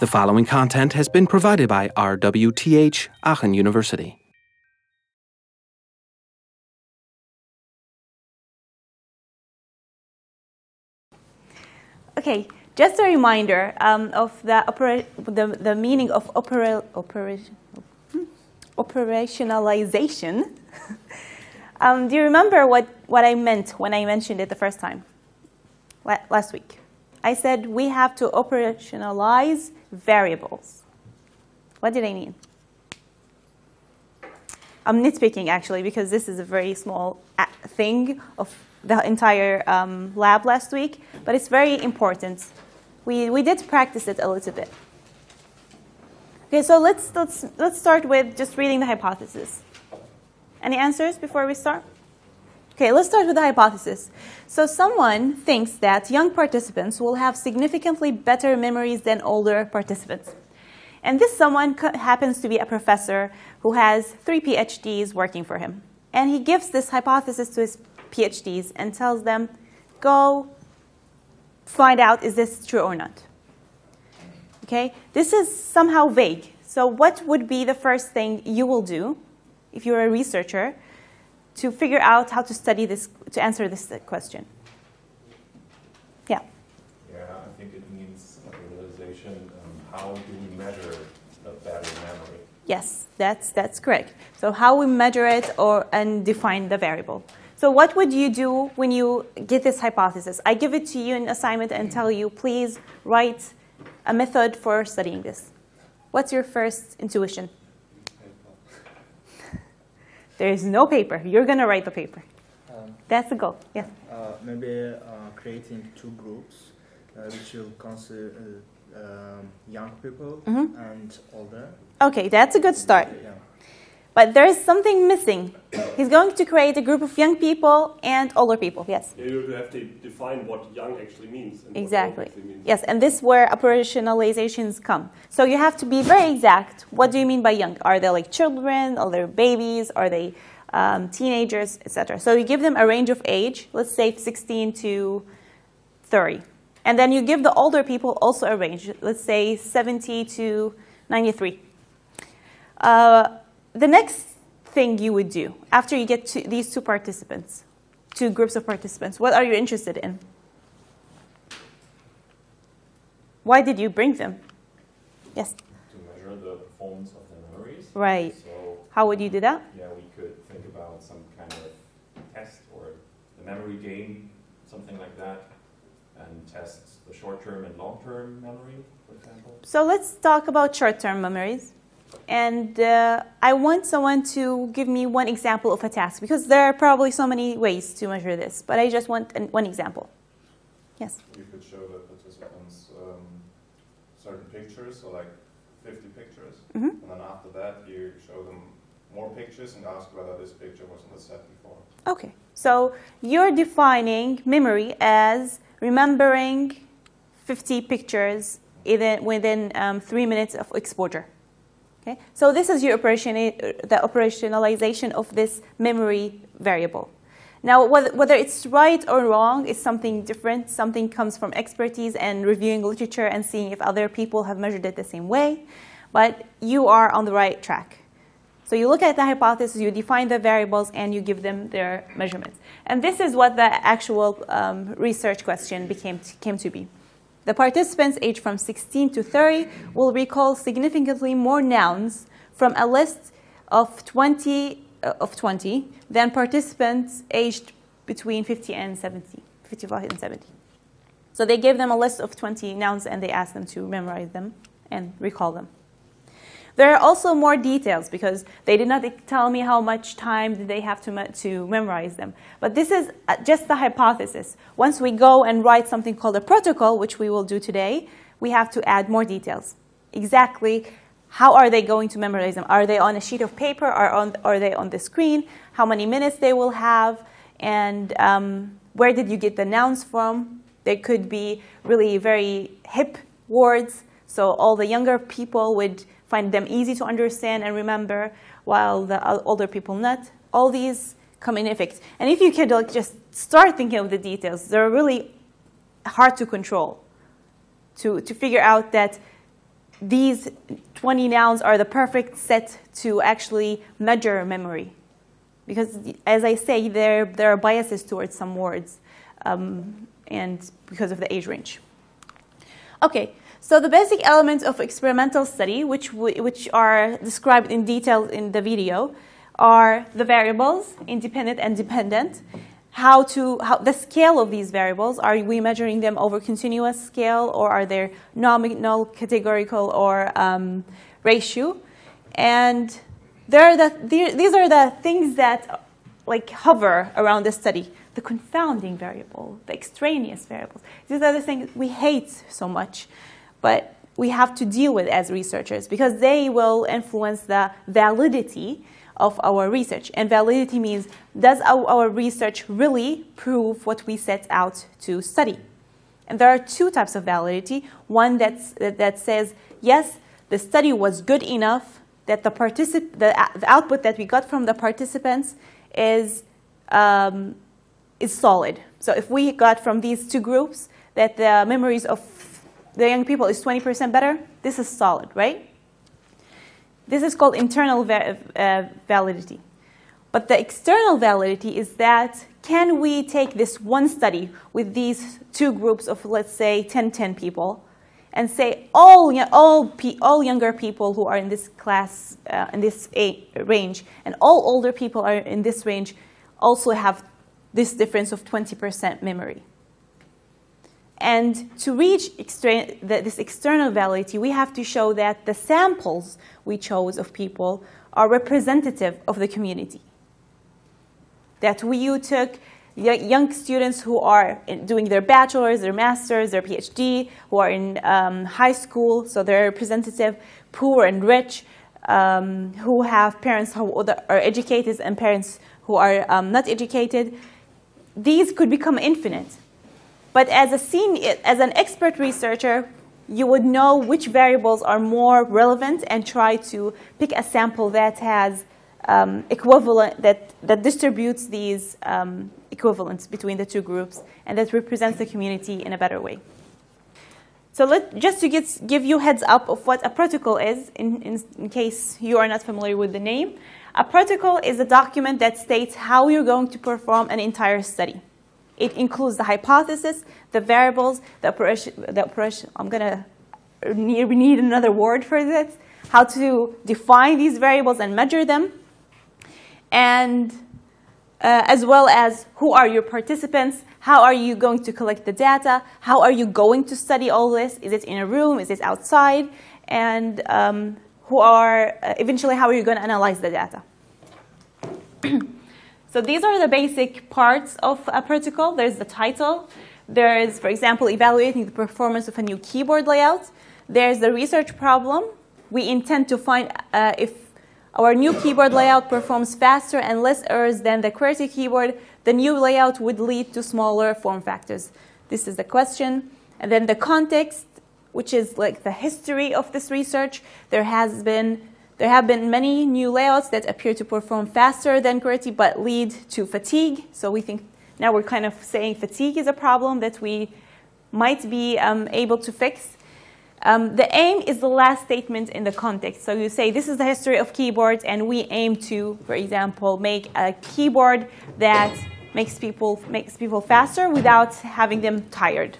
The following content has been provided by RWTH Aachen University. Okay, just a reminder um, of the, opera- the, the meaning of opera- opera- hmm, operationalization. um, do you remember what, what I meant when I mentioned it the first time? La- last week. I said we have to operationalize variables. What did I mean? I'm nitpicking actually because this is a very small thing of the entire um, lab last week, but it's very important. We, we did practice it a little bit. Okay, so let's, let's, let's start with just reading the hypothesis. Any answers before we start? Okay, let's start with the hypothesis. So, someone thinks that young participants will have significantly better memories than older participants. And this someone happens to be a professor who has three PhDs working for him. And he gives this hypothesis to his PhDs and tells them, go find out is this true or not. Okay? This is somehow vague. So, what would be the first thing you will do if you're a researcher to figure out how to study this, to answer this question? Yeah. Yeah, I think it means a realization, um, how do we measure a better memory? Yes, that's, that's correct. So how we measure it or, and define the variable. So what would you do when you get this hypothesis? I give it to you in assignment and tell you, please write a method for studying this. What's your first intuition? There is no paper. You're going to write the paper. Um, That's the goal. Yes. uh, maybe uh, creating two groups, uh, which will consider uh, um, young people Mhm. and older. Okay, that's a good start. Yeah. But there is something missing. He's going to create a group of young people and older people. Yes. You have to define what young actually means. And what Exactly. actually means. Yes, and this is where operationalizations come. So you have to be very exact. What do you mean by young? Are they like children? Are they babies? Are they um, teenagers, etc.? So you give them a range of age. Let's say 16 to 30, and then you give the older people also a range. Let's say 70 to 93. Uh, the next thing you would do after you get to these two participants, two groups of participants, what are you interested in? Why did you bring them? Yes. To measure the performance of the memories. Right. So, How would you do that? yeah, we could think about some kind of test or the memory game, something like that, and test the short-term and long-term memory, for example. So let's talk about short term memories. And uh, I want someone to give me one example of a task because there are probably so many ways to measure this, but I just want an, one example. Yes. You could show the participants um, certain pictures, so like 50 pictures, Mhm. and then after that you show them more pictures and ask whether this picture was on the set before. Okay. So you're defining memory as remembering 50 pictures within, within um, three minutes of exposure. Okay. So this is your operation, the operationalization of this memory variable. Now, whether, whether it's right or wrong is something different. Something comes from expertise and reviewing literature and seeing if other people have measured it the same way. But you are on the right track. So you look at the hypothesis, you define the variables, and you give them their measurements. And this is what the actual um, research question became came to be. The participants aged from 16 to 30 will recall significantly more nouns from a list of 20 uh, of 20 than participants aged between 50 and 70, 55 and 70. So they gave them a list of 20 nouns and they asked them to memorize them and recall them. There are also more details because they did not tell me how much time did they have to, me- to memorize them. But this is uh, just the hypothesis. Once we go and write something called a protocol, which we will do today, we have to add more details. Exactly how are they going to memorize them? Are they on a sheet of paper? Or on, are they on the screen? How many minutes they will have? And um, where did you get the nouns from? They could be really very hip words, so all the younger people would find them easy to understand and remember, while the older people not. All these come in effect. And if you could like, just start thinking of the details, they're really hard to control. To, to figure out that these 20 nouns are the perfect set to actually measure memory. Because, as I say, there, there are biases towards some words, um, and because of the age range. Okay, so the basic elements of experimental study, which, which are described in detail in the video, are the variables, independent and dependent, how to how the scale of these variables are we measuring them over continuous scale or are they nominal categorical or um, ratio? And there are the, these are the things that like hover around the study. The confounding variable the extraneous variables. These are the things we hate so much but we have to deal with as researchers because they will influence the validity of our research. And validity means does our, research really prove what we set out to study? And there are two types of validity. One that's, that says, yes, the study was good enough that the, particip- the, the output that we got from the participants is, um, is solid. So if we got from these two groups that the memories of the young people is 20% better, this is solid, right? This is called internal va uh, validity. But the external validity is that can we take this one study with these two groups of, let's say, 10, 10 people, and say all, all, all younger people who are in this class, uh, in this range, and all older people are in this range also have this difference of 20% memory. And to reach extra- this external validity, we have to show that the samples we chose of people are representative of the community. That we took young students who are doing their bachelor's, their master's, their PhD, who are in um, high school, so they're representative, poor and rich, um, who have parents who are educated and parents who are um, not educated. These could become infinite but as, a senior, as an expert researcher, you would know which variables are more relevant and try to pick a sample that has um, equivalent, that, that distributes these um, equivalents between the two groups and that represents the community in a better way. So let, just to get, give you heads up of what a protocol is, in, in, in case you are not familiar with the name, a protocol is a document that states how you're going to perform an entire study. It includes the hypothesis, the variables, the operation. The operation I'm going to need, another word for this, how to define these variables and measure them, and uh, as well as who are your participants, how are you going to collect the data, how are you going to study all this, is it in a room, is it outside, and um, who are, uh, eventually, how are you going to analyze the data. So these are the basic parts of a protocol. There's the title. There is, for example, evaluating the performance of a new keyboard layout. There's the research problem. We intend to find uh, if our new keyboard layout performs faster and less errors than the QWERTY keyboard, the new layout would lead to smaller form factors. This is the question. And then the context, which is like the history of this research. There has been there have been many new layouts that appear to perform faster than QWERTY but lead to fatigue. So we think now we're kind of saying fatigue is a problem that we might be um, able to fix. Um, the aim is the last statement in the context. So you say, this is the history of keyboards, and we aim to, for example, make a keyboard that makes people, makes people faster without having them tired.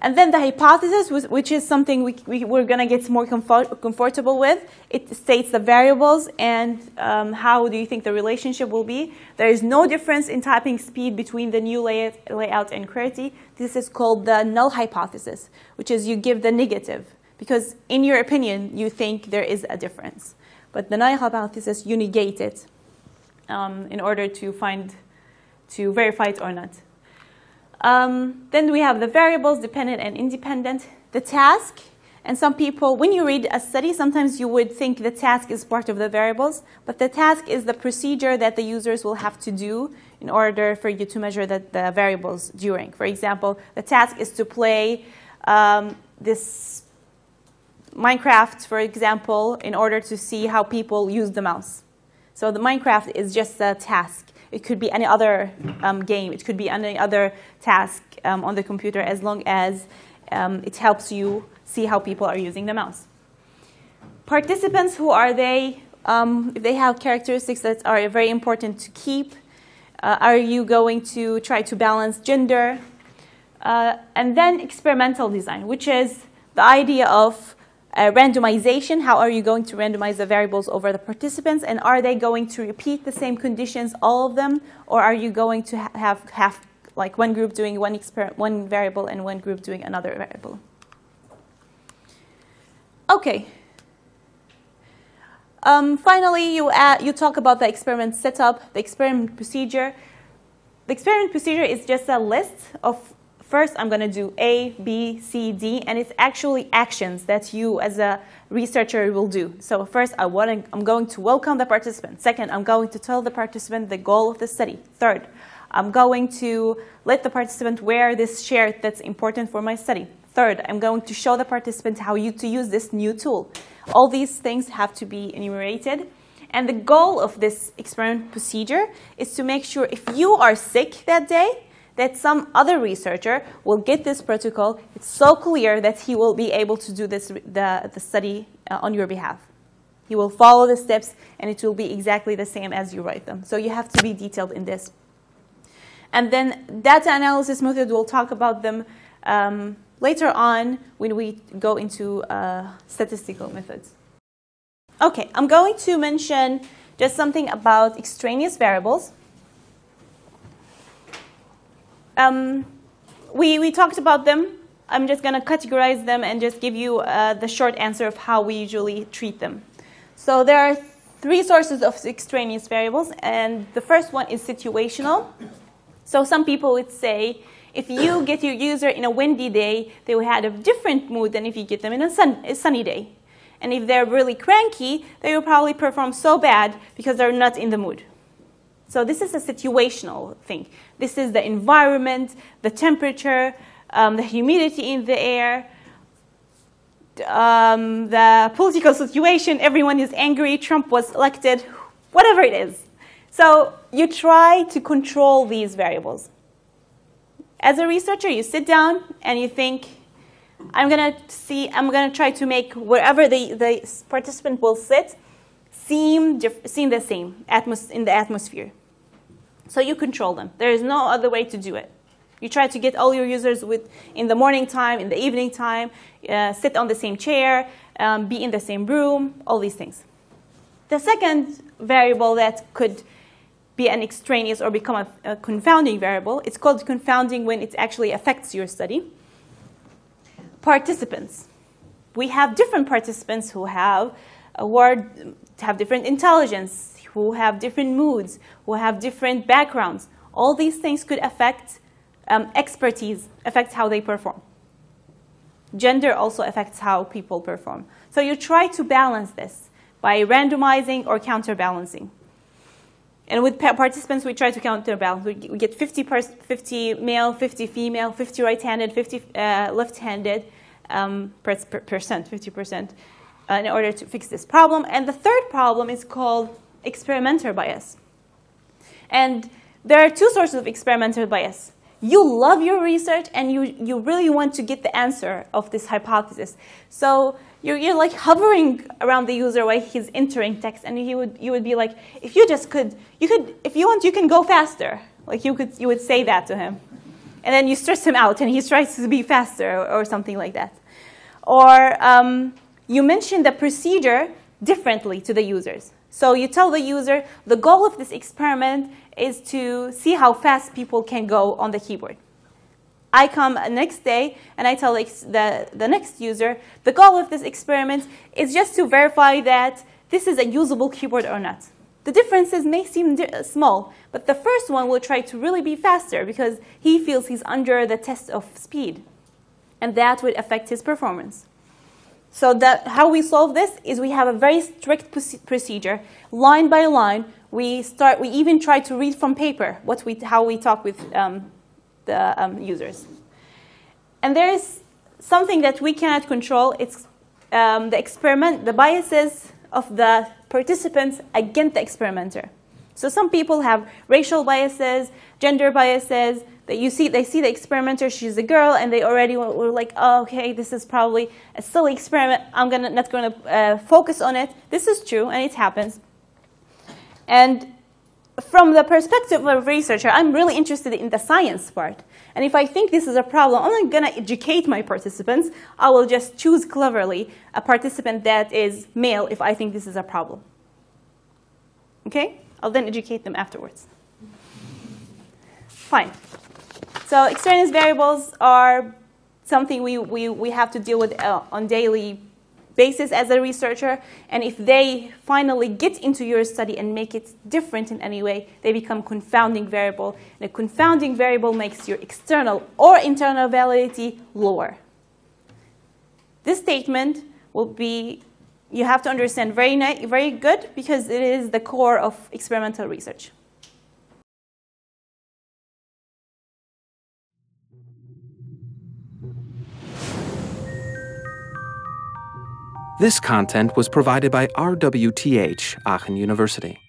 And then the hypothesis, which is something we, we, are going to get more comfort, comfortable with, it states the variables and um, how do you think the relationship will be. There is no difference in typing speed between the new layout, layout and QWERTY. This is called the null hypothesis, which is you give the negative. Because in your opinion, you think there is a difference. But the null hypothesis, you negate it um, in order to find, to verify it or not. Um, then we have the variables, dependent and independent, the task. And some people, when you read a study, sometimes you would think the task is part of the variables, but the task is the procedure that the users will have to do in order for you to measure the, the variables during. For example, the task is to play um, this Minecraft, for example, in order to see how people use the mouse. So the Minecraft is just a task. It could be any other um, game. It could be any other task um, on the computer as long as um, it helps you see how people are using the mouse. Participants, who are they? Um, if they have characteristics that are very important to keep, uh, are you going to try to balance gender? Uh, and then experimental design, which is the idea of uh, randomization. How are you going to randomize the variables over the participants? And are they going to repeat the same conditions, all of them? Or are you going to ha- have, have like one group doing one, one variable and one group doing another variable? Okay. Um, finally, you, add, you talk about the experiment setup, the experiment procedure. The experiment procedure is just a list of first I'm going to do A, B, C, D, and it's actually actions that you as a researcher will do. So first I want I'm going to welcome the participant. Second, I'm going to tell the participant the goal of the study. Third, I'm going to let the participant wear this shirt that's important for my study. Third, I'm going to show the participant how you to use this new tool. All these things have to be enumerated. And the goal of this experiment procedure is to make sure if you are sick that day, that some other researcher will get this protocol. It's so clear that he will be able to do this, the, the study uh, on your behalf. He will follow the steps and it will be exactly the same as you write them. So you have to be detailed in this. And then data analysis method, we'll talk about them um, later on when we go into uh, statistical methods. Okay, I'm going to mention just something about extraneous variables. Um, we, we talked about them. I'm just going to categorize them and just give you uh, the short answer of how we usually treat them. So there are three sources of extraneous variables, and the first one is situational. So some people would say, if you get your user in a windy day, they will have a different mood than if you get them in a, sun, a sunny day. And if they're really cranky, they will probably perform so bad because they're not in the mood. So this is a situational thing. This is the environment, the temperature, um, the humidity in the air, um, the political situation. Everyone is angry. Trump was elected. Whatever it is. So you try to control these variables. As a researcher, you sit down and you think, I'm gonna see, I'm gonna try to make wherever the, the participant will sit seem, seem the same atmos- in the atmosphere. So you control them. There is no other way to do it. You try to get all your users with in the morning time, in the evening time, uh, sit on the same chair, um, be in the same room, all these things. The second variable that could be an extraneous or become a, a confounding variable, it's called confounding when it actually affects your study. Participants. We have different participants who have a word, have different intelligence, who have different moods, who have different backgrounds. All these things could affect um, expertise, affect how they perform. Gender also affects how people perform. So you try to balance this by randomizing or counterbalancing. And with participants, we try to counterbalance. We get 50, 50 male, 50 female, 50 right-handed, 50 uh, left-handed um, percent, 50% uh, in order to fix this problem. And the third problem is called experimenter bias. And there are two sources of experimenter bias. You love your research and you, you really want to get the answer of this hypothesis. So you're, you're like hovering around the user while he's entering text, and he would, you would be like, if you just could, you could, if you want, you can go faster. Like you could, you would say that to him. And then you stress him out and he tries to be faster or, or something like that. Or um, you mention the procedure differently to the users. So you tell the user the goal of this experiment is to see how fast people can go on the keyboard. I come next day and I tell the, the next user the goal of this experiment is just to verify that this is a usable keyboard or not. The differences may seem uh, small, but the first one will try to really be faster because he feels he's under the test of speed. And that would affect his performance. So that how we solve this is we have a very strict procedure, line by line. We start. We even try to read from paper what we how we talk with um, the um, users. And there is something that we cannot control. It's um, the experiment, the biases of the participants against the experimenter. So some people have racial biases, gender biases. That you see, they see the experimenter, she's a girl, and they already were like, oh, okay, this is probably a silly experiment. I'm gonna not gonna uh, focus on it. This is true, and it happens. And from the perspective of a researcher, I'm really interested in the science part. And if I think this is a problem, I'm not going to educate my participants. I will just choose cleverly a participant that is male if I think this is a problem. Okay? I'll then educate them afterwards. Fine. So extraneous variables are something we, we, we have to deal with uh, on daily basis as a researcher. And if they finally get into your study and make it different in any way, they become confounding variable. And a confounding variable makes your external or internal validity lower. This statement will be, you have to understand very, very good because it is the core of experimental research. This content was provided by RWTH Aachen University.